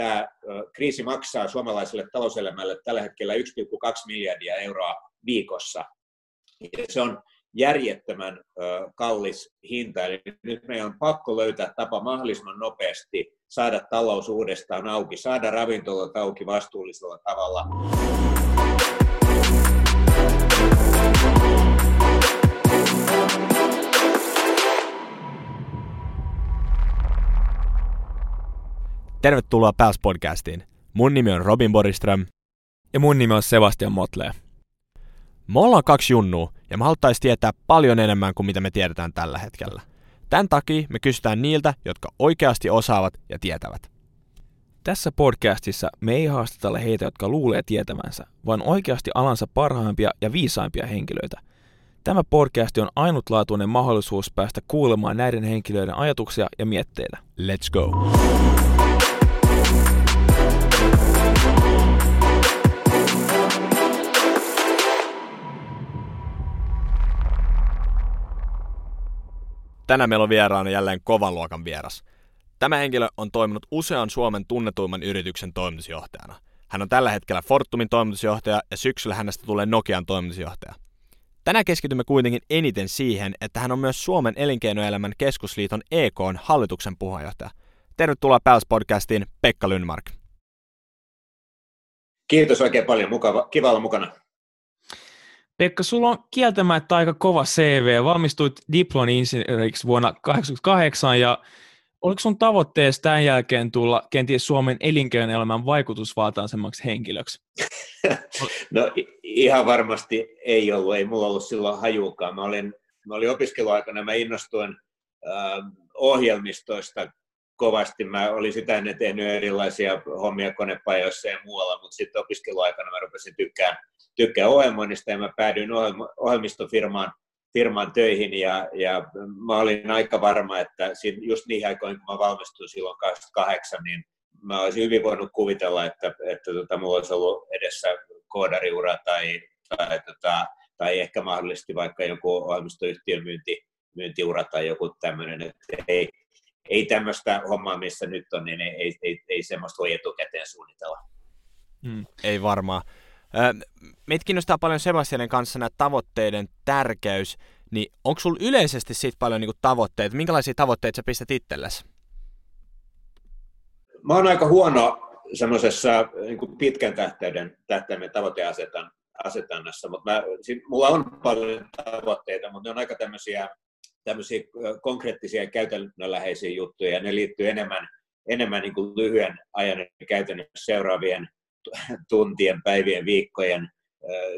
tämä kriisi maksaa suomalaiselle talouselämälle tällä hetkellä 1,2 miljardia euroa viikossa. Ja se on järjettömän kallis hinta, eli nyt meidän on pakko löytää tapa mahdollisimman nopeasti saada talous uudestaan auki, saada ravintolat auki vastuullisella tavalla. Tervetuloa Pals Podcastiin. Mun nimi on Robin Boriström. Ja mun nimi on Sebastian Motle. Me ollaan kaksi junnua, ja me haluttaisiin tietää paljon enemmän kuin mitä me tiedetään tällä hetkellä. Tämän takia me kysytään niiltä, jotka oikeasti osaavat ja tietävät. Tässä podcastissa me ei haastatella heitä, jotka luulee tietävänsä, vaan oikeasti alansa parhaimpia ja viisaimpia henkilöitä. Tämä podcast on ainutlaatuinen mahdollisuus päästä kuulemaan näiden henkilöiden ajatuksia ja mietteitä. Let's go! Tänään meillä on vieraana jälleen kovan luokan vieras. Tämä henkilö on toiminut usean Suomen tunnetuimman yrityksen toimitusjohtajana. Hän on tällä hetkellä Fortumin toimitusjohtaja ja syksyllä hänestä tulee Nokian toimitusjohtaja. Tänään keskitymme kuitenkin eniten siihen, että hän on myös Suomen elinkeinoelämän keskusliiton EK hallituksen puheenjohtaja. Tervetuloa Pals-podcastiin Pekka Lynmark. Kiitos oikein paljon. Mukava, kiva olla mukana. Pekka, sulla on kieltämättä aika kova CV. Valmistuit diplom-insinööriksi vuonna 1988 ja oliko sun tavoitteessa tämän jälkeen tulla kenties Suomen elinkeinoelämän vaikutusvaltaisemmaksi henkilöksi? no ihan varmasti ei ollut, ei mulla ollut silloin hajuukaan. Mä olin, mä olin opiskeluaikana, mä innostuin äh, ohjelmistoista kovasti. Mä olin sitä ennen tehnyt erilaisia hommia konepajoissa ja muualla, mutta sitten opiskeluaikana mä rupesin tykkään, tykkään ohjelmoinnista ja mä päädyin ohjelmistofirmaan firman töihin ja, ja mä olin aika varma, että just niihin aikoihin, kun mä valmistuin silloin 28, niin mä olisin hyvin voinut kuvitella, että, että tota, mulla olisi ollut edessä koodariura tai, tai, tota, tai ehkä mahdollisesti vaikka joku ohjelmistoyhtiön myynti, myyntiura tai joku tämmöinen, että ei, ei tämmöistä hommaa, missä nyt on, niin ei, ei, ei, ei semmoista voi etukäteen suunnitella. Hmm, ei varmaan. Meitä kiinnostaa paljon Sebastianin kanssa nämä tavoitteiden tärkeys, niin onko sulla yleisesti siitä paljon niin tavoitteita? Minkälaisia tavoitteita sä pistät itsellesi? Mä oon aika huono semmoisessa niin pitkän tähtäiden, tähtäimen tavoiteasetannassa, mutta mä, sit, mulla on paljon tavoitteita, mutta ne on aika tämmöisiä tämmöisiä konkreettisia käytännönläheisiä juttuja, ja ne liittyy enemmän, enemmän niin kuin lyhyen ajan käytännössä seuraavien tuntien, päivien, viikkojen,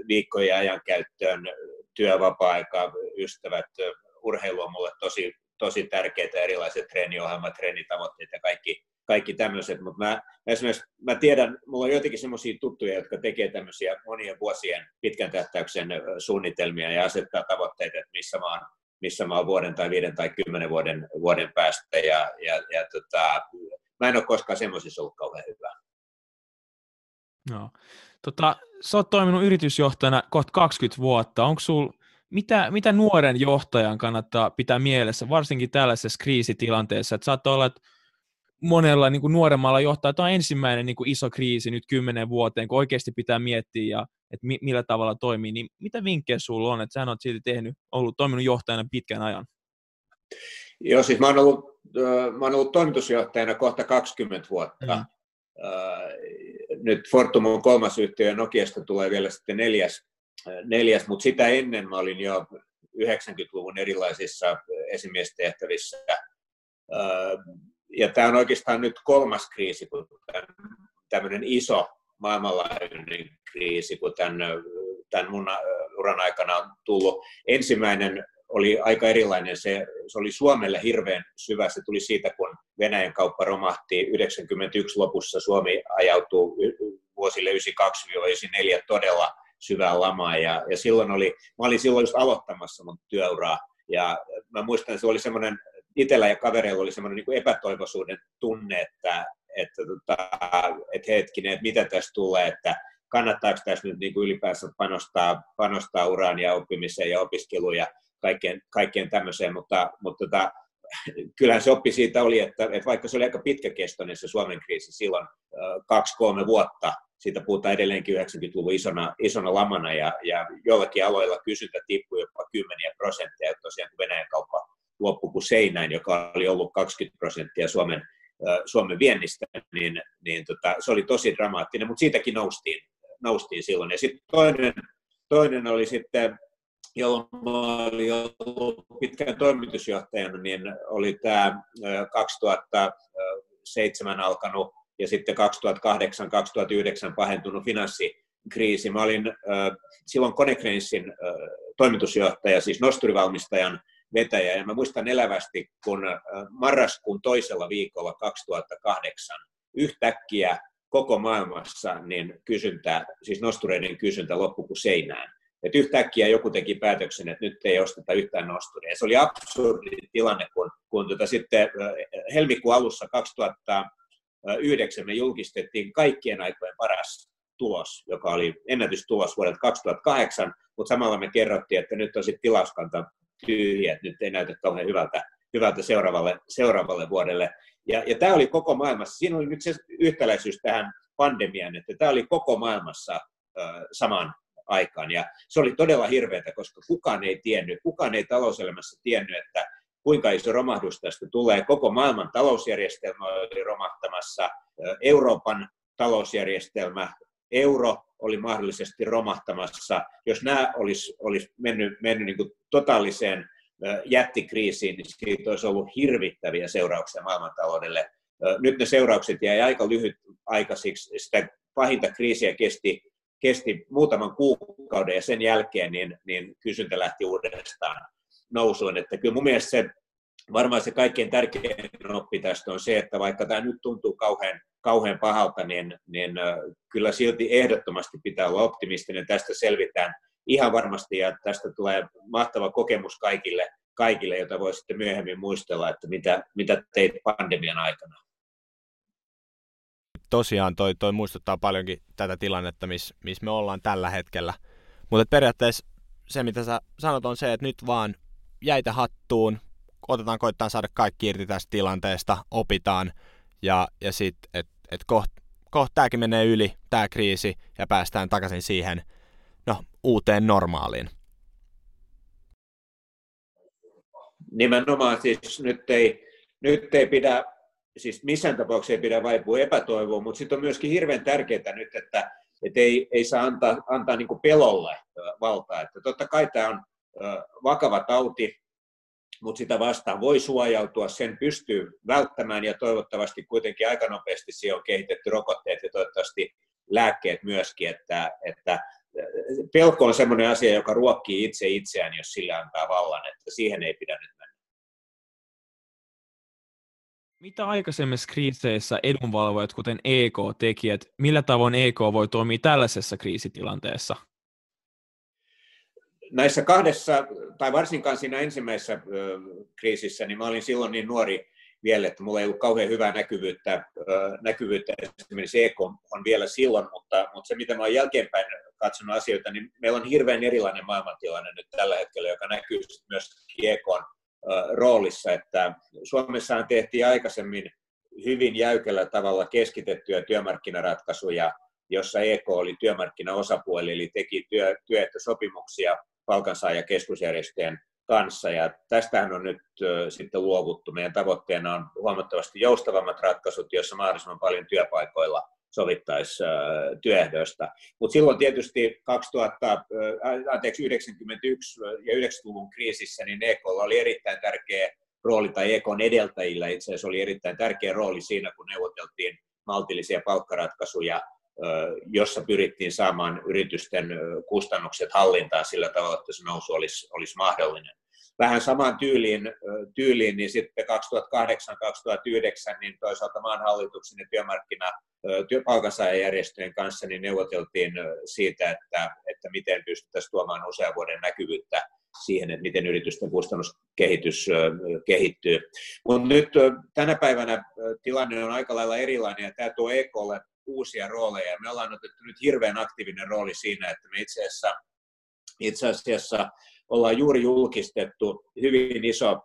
viikkojen ajan käyttöön, työvapaa-aika, ystävät, urheilu on mulle tosi, tosi tärkeitä, erilaiset treeniohjelmat, treenitavoitteet ja kaikki, kaikki tämmöiset, mutta mä, esimerkiksi mä tiedän, mulla on joitakin semmoisia tuttuja, jotka tekee tämmöisiä monien vuosien pitkän tähtäyksen suunnitelmia ja asettaa tavoitteita, että missä mä oon missä mä oon vuoden tai viiden tai kymmenen vuoden, vuoden päästä. Ja, ja, ja tota, mä en ole koskaan semmoisissa ollut kauhean hyvä. No. Tota, sä oot toiminut yritysjohtajana kohta 20 vuotta. Onko sul, mitä, mitä nuoren johtajan kannattaa pitää mielessä, varsinkin tällaisessa kriisitilanteessa, että saattaa olla, että monella niin kuin nuoremmalla johtajalla tämä on ensimmäinen niin kuin iso kriisi nyt kymmenen vuoteen, kun oikeasti pitää miettiä, ja, että mi, millä tavalla toimii, niin mitä vinkkejä sulla on, että sä oot silti tehnyt, ollut toiminut johtajana pitkän ajan? Joo, siis mä oon ollut, mä oon ollut toimitusjohtajana kohta 20 vuotta. Mm. Nyt Fortum on kolmas yhtiö ja Nokiasta tulee vielä sitten neljäs, neljäs mutta sitä ennen mä olin jo 90-luvun erilaisissa esimiestehtävissä ja tämä on oikeastaan nyt kolmas kriisi, kun tämmöinen iso maailmanlaajuinen kriisi, kun tämän, tämän mun uran aikana on tullut. Ensimmäinen oli aika erilainen. Se, se oli Suomelle hirveän syvä. Se tuli siitä, kun Venäjän kauppa romahti 91 lopussa. Suomi ajautuu vuosille 92-94 todella syvään lamaan. Ja, ja silloin oli, mä olin silloin just aloittamassa mun työuraa. Ja mä muistan, että se oli semmoinen itsellä ja kavereilla oli semmoinen niin epätoivoisuuden tunne, että, että, tota, että hetkinen, että mitä tässä tulee, että kannattaako tässä nyt niin kuin ylipäänsä panostaa, panostaa uraan ja oppimiseen ja opiskeluun ja kaikkeen, kaikkeen tämmöiseen, mutta, mutta tota, kyllähän se oppi siitä oli, että, että vaikka se oli aika pitkäkestoinen se Suomen kriisi silloin, kaksi-kolme vuotta. Siitä puhutaan edelleenkin 90-luvun isona, isona lamana ja, ja joillakin aloilla kysyntä tippui jopa kymmeniä prosentteja. Ja tosiaan kun Venäjän kauppa loppui kuin seinään, joka oli ollut 20 prosenttia Suomen, Suomen viennistä, niin, niin tota, se oli tosi dramaattinen, mutta siitäkin noustiin, noustiin silloin. Ja sitten toinen, toinen oli sitten jolloin olin ollut pitkään toimitusjohtajana, niin oli tämä 2007 alkanut ja sitten 2008-2009 pahentunut finanssikriisi. Mä olin silloin Konecranesin toimitusjohtaja, siis nosturivalmistajan vetäjä, ja mä muistan elävästi, kun marraskuun toisella viikolla 2008 yhtäkkiä koko maailmassa niin kysyntä, siis nostureiden kysyntä loppui kuin seinään että yhtäkkiä joku teki päätöksen, että nyt ei osteta yhtään nosturia. se oli absurdi tilanne, kun, kun tota sitten helmikuun alussa 2009 me julkistettiin kaikkien aikojen paras tulos, joka oli ennätystulos vuodelta 2008, mutta samalla me kerrottiin, että nyt on sitten tilauskanta tyhjä, että nyt ei näytä kauhean hyvältä, hyvältä seuraavalle, seuraavalle vuodelle. Ja, ja tämä oli koko maailmassa, siinä oli nyt se yhtäläisyys tähän pandemiaan, että tämä oli koko maailmassa äh, saman aikaan. Ja se oli todella hirveätä, koska kukaan ei tiennyt, kukaan ei talouselämässä tiennyt, että kuinka iso romahdus tästä tulee. Koko maailman talousjärjestelmä oli romahtamassa, Euroopan talousjärjestelmä, euro oli mahdollisesti romahtamassa. Jos nämä olisi, olisi mennyt, mennyt niin totaaliseen jättikriisiin, niin siitä olisi ollut hirvittäviä seurauksia maailmantaloudelle. Nyt ne seuraukset jäi aika lyhyt aikaisiksi. Sitä pahinta kriisiä kesti kesti muutaman kuukauden ja sen jälkeen niin, niin kysyntä lähti uudestaan nousuun. Että kyllä mun mielestä se, varmaan se kaikkein tärkein oppi tästä on se, että vaikka tämä nyt tuntuu kauhean, kauhean pahalta, niin, niin kyllä silti ehdottomasti pitää olla optimistinen. Tästä selvitään ihan varmasti ja tästä tulee mahtava kokemus kaikille, kaikille jota voi sitten myöhemmin muistella, että mitä, mitä teit pandemian aikana tosiaan toi, toi muistuttaa paljonkin tätä tilannetta, missä miss me ollaan tällä hetkellä. Mutta periaatteessa se, mitä sä sanot, on se, että nyt vaan jäitä hattuun, otetaan koittaa saada kaikki irti tästä tilanteesta, opitaan ja, ja sitten, että et kohta koht tämäkin menee yli, tämä kriisi, ja päästään takaisin siihen no, uuteen normaaliin. Nimenomaan siis nyt ei, nyt ei pidä siis missään tapauksessa ei pidä vaipua epätoivoon, mutta sitten on myöskin hirveän tärkeää nyt, että, että ei, ei saa antaa, antaa niin pelolle valtaa. Että totta kai tämä on vakava tauti, mutta sitä vastaan voi suojautua, sen pystyy välttämään ja toivottavasti kuitenkin aika nopeasti siihen on kehitetty rokotteet ja toivottavasti lääkkeet myöskin, että, että pelko on sellainen asia, joka ruokkii itse itseään, jos sillä antaa vallan, että siihen ei pidä nyt Mitä aikaisemmissa kriiseissä edunvalvojat, kuten EK-tekijät, millä tavoin EK voi toimia tällaisessa kriisitilanteessa? Näissä kahdessa, tai varsinkaan siinä ensimmäisessä kriisissä, niin mä olin silloin niin nuori vielä, että mulla ei ollut kauhean hyvää näkyvyyttä, näkyvyyttä. Esimerkiksi EK on vielä silloin, mutta, mutta se mitä mä olen jälkeenpäin katsonut asioita, niin meillä on hirveän erilainen maailmantilanne nyt tällä hetkellä, joka näkyy myös EKn roolissa, että Suomessahan tehtiin aikaisemmin hyvin jäykällä tavalla keskitettyjä työmarkkinaratkaisuja, jossa EK oli työmarkkinaosapuoli, eli teki työ, työehtosopimuksia palkansaajakeskusjärjestöjen kanssa, ja tästähän on nyt sitten luovuttu. Meidän tavoitteena on huomattavasti joustavammat ratkaisut, joissa mahdollisimman paljon työpaikoilla sovittaisi työehdoista. Mutta silloin tietysti 2000, anteeksi, 91 ja 90-luvun kriisissä, niin EK oli erittäin tärkeä rooli, tai EKn edeltäjillä itse asiassa oli erittäin tärkeä rooli siinä, kun neuvoteltiin maltillisia palkkaratkaisuja, jossa pyrittiin saamaan yritysten kustannukset hallintaan sillä tavalla, että se nousu olisi, olisi mahdollinen vähän samaan tyyliin, tyyliin niin sitten 2008-2009 niin toisaalta maan hallituksen ja työmarkkina palkansaajajärjestöjen kanssa niin neuvoteltiin siitä, että, että miten pystyttäisiin tuomaan usean vuoden näkyvyyttä siihen, että miten yritysten kustannuskehitys kehittyy. Mutta nyt tänä päivänä tilanne on aika lailla erilainen ja tämä tuo EKlle uusia rooleja. Me ollaan otettu nyt hirveän aktiivinen rooli siinä, että me itse asiassa, itse asiassa ollaan juuri julkistettu hyvin iso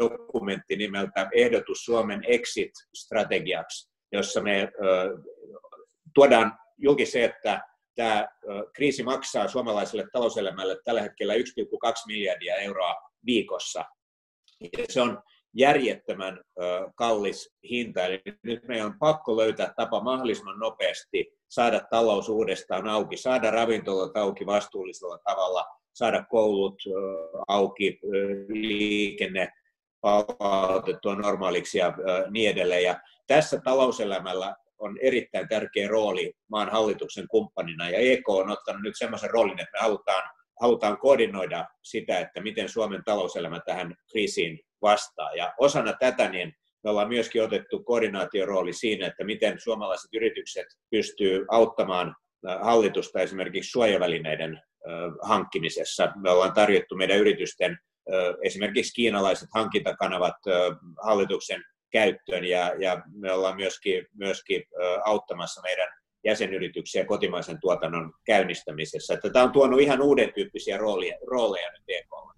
dokumentti nimeltä Ehdotus Suomen Exit-strategiaksi. jossa me tuodaan julki se, että tämä kriisi maksaa suomalaiselle talouselämälle tällä hetkellä 1,2 miljardia euroa viikossa. Ja se on järjettömän kallis hinta, eli nyt meidän on pakko löytää tapa mahdollisimman nopeasti saada talous uudestaan auki, saada ravintolat auki vastuullisella tavalla, saada koulut auki, liikenne palautettua normaaliksi ja niin edelleen. Ja tässä talouselämällä on erittäin tärkeä rooli maan hallituksen kumppanina, ja EK on ottanut nyt sellaisen roolin, että me halutaan, halutaan koordinoida sitä, että miten Suomen talouselämä tähän kriisiin vastaa. Ja osana tätä niin me ollaan myöskin otettu koordinaatiorooli siinä, että miten suomalaiset yritykset pystyy auttamaan hallitusta esimerkiksi suojavälineiden hankkimisessa. Me ollaan tarjottu meidän yritysten esimerkiksi kiinalaiset hankintakanavat hallituksen käyttöön ja, ja me ollaan myöskin, myöskin auttamassa meidän jäsenyrityksiä kotimaisen tuotannon käynnistämisessä. Että tämä on tuonut ihan uuden tyyppisiä rooleja, rooleja nyt EKlle.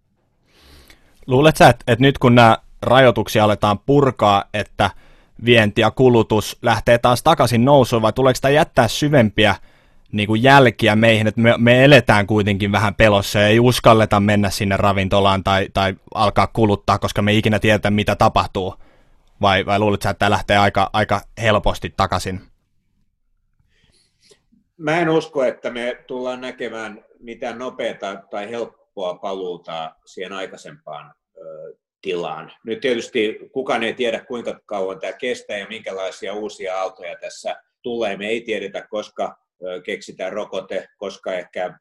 Luuletko että, että nyt kun nämä rajoituksia aletaan purkaa, että vienti ja kulutus lähtee taas takaisin nousuun, vai tuleeko sitä jättää syvempiä niin kuin jälkiä meihin, että me, me eletään kuitenkin vähän pelossa ja ei uskalleta mennä sinne ravintolaan tai, tai alkaa kuluttaa, koska me ei ikinä tiedetä, mitä tapahtuu? Vai, vai luuletko että tämä lähtee aika, aika helposti takaisin? Mä en usko, että me tullaan näkemään mitään nopeata tai helppoa paluuta siihen aikaisempaan tilaan. Nyt tietysti kukaan ei tiedä, kuinka kauan tämä kestää ja minkälaisia uusia aaltoja tässä tulee. Me ei tiedetä, koska keksitään rokote, koska ehkä,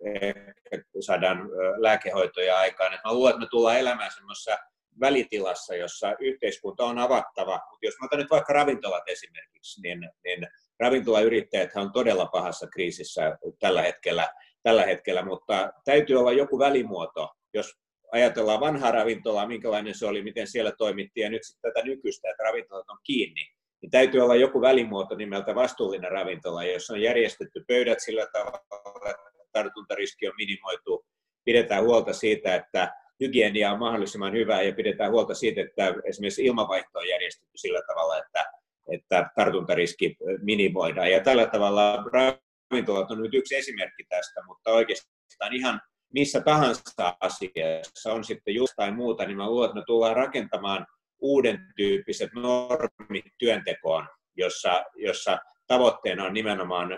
ehkä saadaan lääkehoitoja aikaan. Et mä luulen, että me tullaan elämään semmoisessa välitilassa, jossa yhteiskunta on avattava. Mutta jos mä otan nyt vaikka ravintolat esimerkiksi, niin, niin ravintolayrittäjät on todella pahassa kriisissä tällä hetkellä, tällä hetkellä, mutta täytyy olla joku välimuoto, jos ajatellaan vanhaa ravintolaa, minkälainen se oli, miten siellä toimittiin, ja nyt sitten tätä nykyistä, että ravintolat on kiinni, niin täytyy olla joku välimuoto nimeltä vastuullinen ravintola, jossa on järjestetty pöydät sillä tavalla, että tartuntariski on minimoitu, pidetään huolta siitä, että hygienia on mahdollisimman hyvää ja pidetään huolta siitä, että esimerkiksi ilmavaihto on järjestetty sillä tavalla, että, että tartuntariski minimoidaan. Ja tällä tavalla ravintolat on nyt yksi esimerkki tästä, mutta oikeastaan ihan missä tahansa asiassa on sitten just tai muuta, niin mä luulen, että me tullaan rakentamaan uuden tyyppiset normit työntekoon, jossa, jossa tavoitteena on nimenomaan,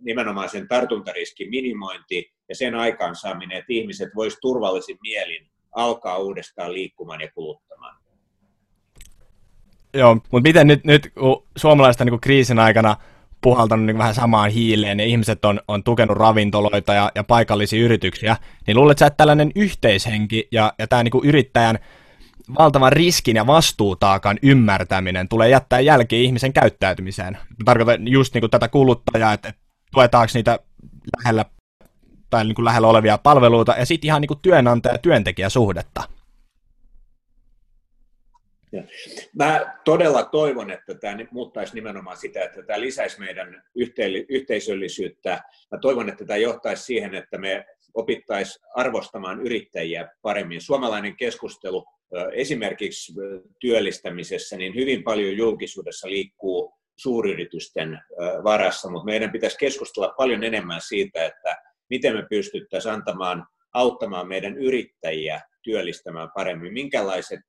nimenomaan sen tartuntariskin minimointi ja sen aikaansaaminen, että ihmiset voisivat turvallisin mielin alkaa uudestaan liikkumaan ja kuluttamaan. Joo, mutta miten nyt, nyt kun suomalaiset on niin kriisin aikana puhaltanut niin vähän samaan hiileen ja ihmiset on, on tukenut ravintoloita ja, ja paikallisia yrityksiä, niin luuletko että tällainen yhteishenki ja, ja tämä niin yrittäjän valtavan riskin ja vastuutaakan ymmärtäminen tulee jättää jälkeen ihmisen käyttäytymiseen. Tarkoitan just niin kuin tätä kuluttajaa, että tuetaanko niitä lähellä tai niin kuin lähellä olevia palveluita ja sitten ihan niin kuin työnantaja-työntekijäsuhdetta. Mä todella toivon, että tämä muuttaisi nimenomaan sitä, että tämä lisäisi meidän yhteisöllisyyttä. Mä toivon, että tämä johtaisi siihen, että me opittaisiin arvostamaan yrittäjiä paremmin. Suomalainen keskustelu esimerkiksi työllistämisessä, niin hyvin paljon julkisuudessa liikkuu suuryritysten varassa, mutta meidän pitäisi keskustella paljon enemmän siitä, että miten me pystyttäisiin antamaan, auttamaan meidän yrittäjiä työllistämään paremmin, minkälaiset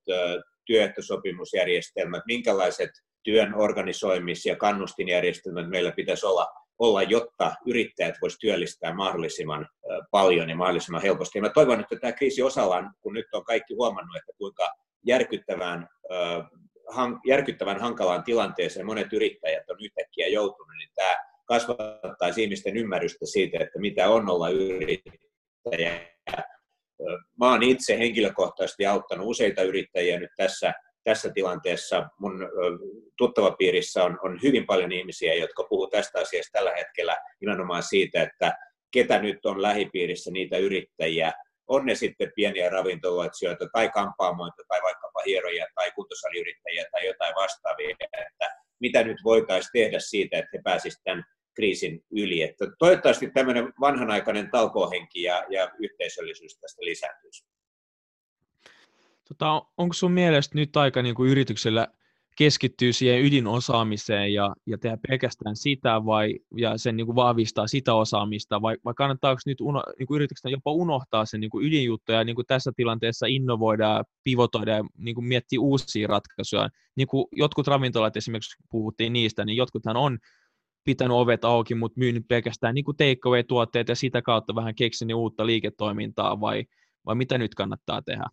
työehtosopimusjärjestelmät, minkälaiset työn organisoimis- ja kannustinjärjestelmät meillä pitäisi olla, olla jotta yrittäjät voisivat työllistää mahdollisimman paljon ja mahdollisimman helposti. Ja mä toivon, että tämä kriisi osallaan, kun nyt on kaikki huomannut, että kuinka järkyttävän, järkyttävän hankalaan tilanteeseen monet yrittäjät on yhtäkkiä joutunut, niin tämä kasvattaisi ihmisten ymmärrystä siitä, että mitä on olla yrittäjä. Mä olen itse henkilökohtaisesti auttanut useita yrittäjiä nyt tässä, tässä tilanteessa. Mun tuttavapiirissä on, on hyvin paljon ihmisiä, jotka puhuu tästä asiasta tällä hetkellä nimenomaan siitä, että ketä nyt on lähipiirissä niitä yrittäjiä, on ne sitten pieniä ravintoloitsijoita tai kampaamoita tai vaikkapa hieroja tai kuntosaliyrittäjiä tai jotain vastaavia, että mitä nyt voitaisiin tehdä siitä, että he pääsisivät tämän kriisin yli. Että toivottavasti tämmöinen vanhanaikainen talkohenki ja, ja yhteisöllisyys tästä lisääntyisi. Tota, onko sun mielestä nyt aika niin kuin yrityksellä keskittyy siihen ydinosaamiseen ja, ja tehdä pelkästään sitä vai, ja sen niin kuin vahvistaa sitä osaamista, vai, vai kannattaako nyt uno, niin yrityksen jopa unohtaa sen niin kuin ydinjuttu ja niin kuin tässä tilanteessa innovoida, pivotoida ja niin kuin miettiä uusia ratkaisuja. Niin kuin jotkut ravintolat esimerkiksi puhuttiin niistä, niin jotkuthan on pitänyt ovet auki, mutta myynyt pelkästään niin takeaway-tuotteet ja sitä kautta vähän keksinyt uutta liiketoimintaa vai, vai mitä nyt kannattaa tehdä?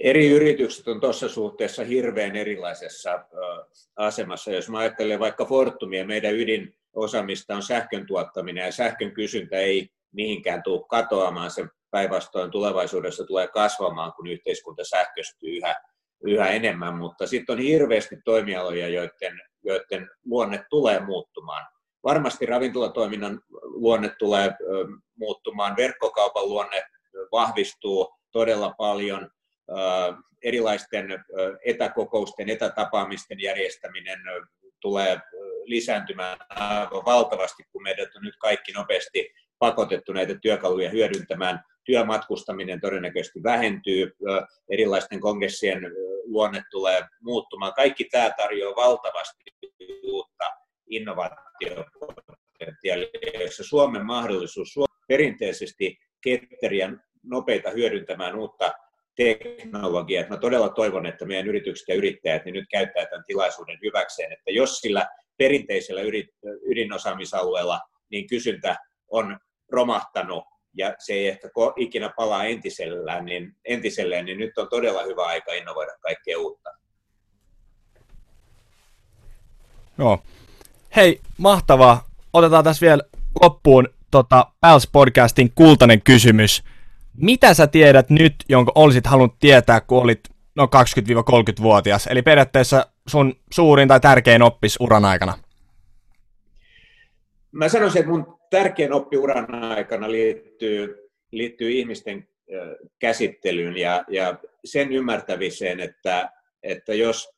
eri yritykset on tuossa suhteessa hirveän erilaisessa asemassa. Jos mä ajattelen vaikka Fortumia, meidän ydinosaamista on sähkön tuottaminen ja sähkön kysyntä ei mihinkään tule katoamaan. Se päinvastoin tulevaisuudessa tulee kasvamaan, kun yhteiskunta sähköistyy yhä, yhä enemmän, mutta sitten on hirveästi toimialoja, joiden, joiden luonne tulee muuttumaan. Varmasti ravintolatoiminnan luonne tulee muuttumaan, verkkokaupan luonne vahvistuu todella paljon, erilaisten etäkokousten, etätapaamisten järjestäminen tulee lisääntymään aivan valtavasti, kun meidät on nyt kaikki nopeasti pakotettu näitä työkaluja hyödyntämään. Työmatkustaminen todennäköisesti vähentyy, erilaisten kongressien luonne tulee muuttumaan. Kaikki tämä tarjoaa valtavasti uutta innovaatiopotentiaalia, jossa Suomen mahdollisuus perinteisesti ketteriä nopeita hyödyntämään uutta teknologiaa. Mä todella toivon, että meidän yritykset ja yrittäjät niin nyt käyttää tämän tilaisuuden hyväkseen, että jos sillä perinteisellä ydinosaamisalueella niin kysyntä on romahtanut ja se ei ehkä ikinä palaa entisellään, niin, entiselleen, niin nyt on todella hyvä aika innovoida kaikkea uutta. Joo. Hei, mahtavaa. Otetaan tässä vielä loppuun tota, Pals Podcastin kultainen kysymys. Mitä sä tiedät nyt, jonka olisit halunnut tietää, kun olit no 20-30-vuotias? Eli periaatteessa sun suurin tai tärkein oppis uran aikana? Mä sanoisin, että mun tärkein oppi uran aikana liittyy, liittyy ihmisten käsittelyyn ja, ja sen ymmärtämiseen, että, että jos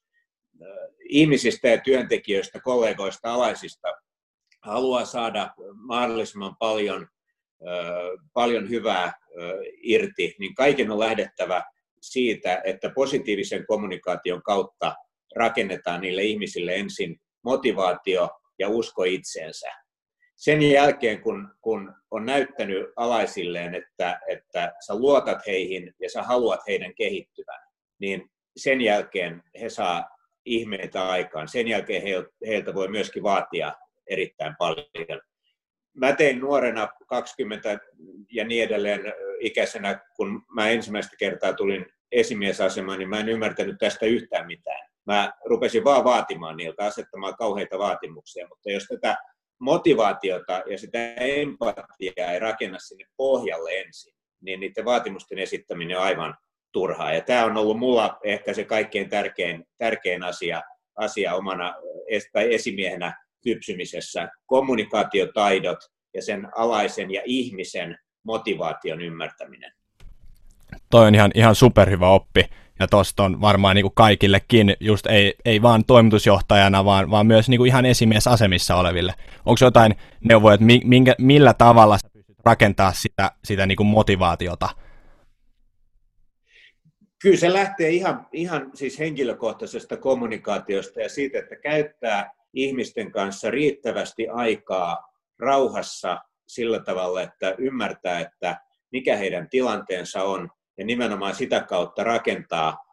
ihmisistä ja työntekijöistä, kollegoista, alaisista haluaa saada mahdollisimman paljon, paljon hyvää irti, niin kaiken on lähdettävä siitä, että positiivisen kommunikaation kautta rakennetaan niille ihmisille ensin motivaatio ja usko itseensä. Sen jälkeen, kun, kun on näyttänyt alaisilleen, että, että sä luotat heihin ja sä haluat heidän kehittyvän, niin sen jälkeen he saa ihmeitä aikaan. Sen jälkeen heiltä voi myöskin vaatia erittäin paljon mä tein nuorena 20 ja niin edelleen ikäisenä, kun mä ensimmäistä kertaa tulin esimiesasemaan, niin mä en ymmärtänyt tästä yhtään mitään. Mä rupesin vaan vaatimaan niiltä, asettamaan kauheita vaatimuksia, mutta jos tätä motivaatiota ja sitä empatiaa ei rakenna sinne pohjalle ensin, niin niiden vaatimusten esittäminen on aivan turhaa. Ja tämä on ollut mulla ehkä se kaikkein tärkein, tärkein asia, asia omana tai esimiehenä kypsymisessä, kommunikaatiotaidot ja sen alaisen ja ihmisen motivaation ymmärtäminen. Toi on ihan, ihan superhyvä oppi, ja tuosta on varmaan niin kuin kaikillekin, just ei, ei vaan toimitusjohtajana, vaan, vaan myös niin kuin ihan esimiesasemissa oleville. Onko jotain neuvoja, että minkä, millä tavalla sä pystyt rakentaa sitä, sitä niin kuin motivaatiota? Kyllä se lähtee ihan, ihan siis henkilökohtaisesta kommunikaatiosta ja siitä, että käyttää ihmisten kanssa riittävästi aikaa rauhassa sillä tavalla, että ymmärtää, että mikä heidän tilanteensa on, ja nimenomaan sitä kautta rakentaa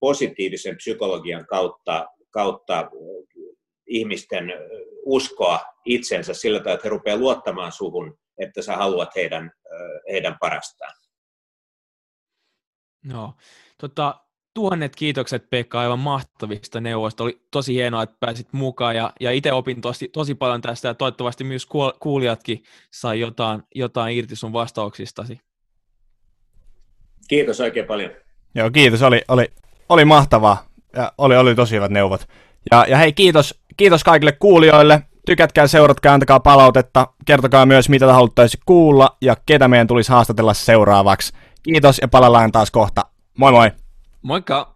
positiivisen psykologian kautta, kautta ihmisten uskoa itsensä sillä tavalla, että he rupeavat luottamaan suhun, että sä haluat heidän, heidän parastaan. No, tota, tuhannet kiitokset Pekka aivan mahtavista neuvoista. Oli tosi hienoa, että pääsit mukaan ja, ja itse opin tosi, tosi paljon tästä ja toivottavasti myös kuulijatkin sai jotain, jotain irti sun vastauksistasi. Kiitos oikein paljon. Joo, kiitos. Oli, oli, oli mahtavaa ja oli, oli tosi hyvät neuvot. Ja, ja hei, kiitos, kiitos kaikille kuulijoille. Tykätkää, seuratkaa, antakaa palautetta. Kertokaa myös, mitä haluttaisiin kuulla ja ketä meidän tulisi haastatella seuraavaksi. Kiitos ja palaillaan taas kohta. Moi moi! Moikka!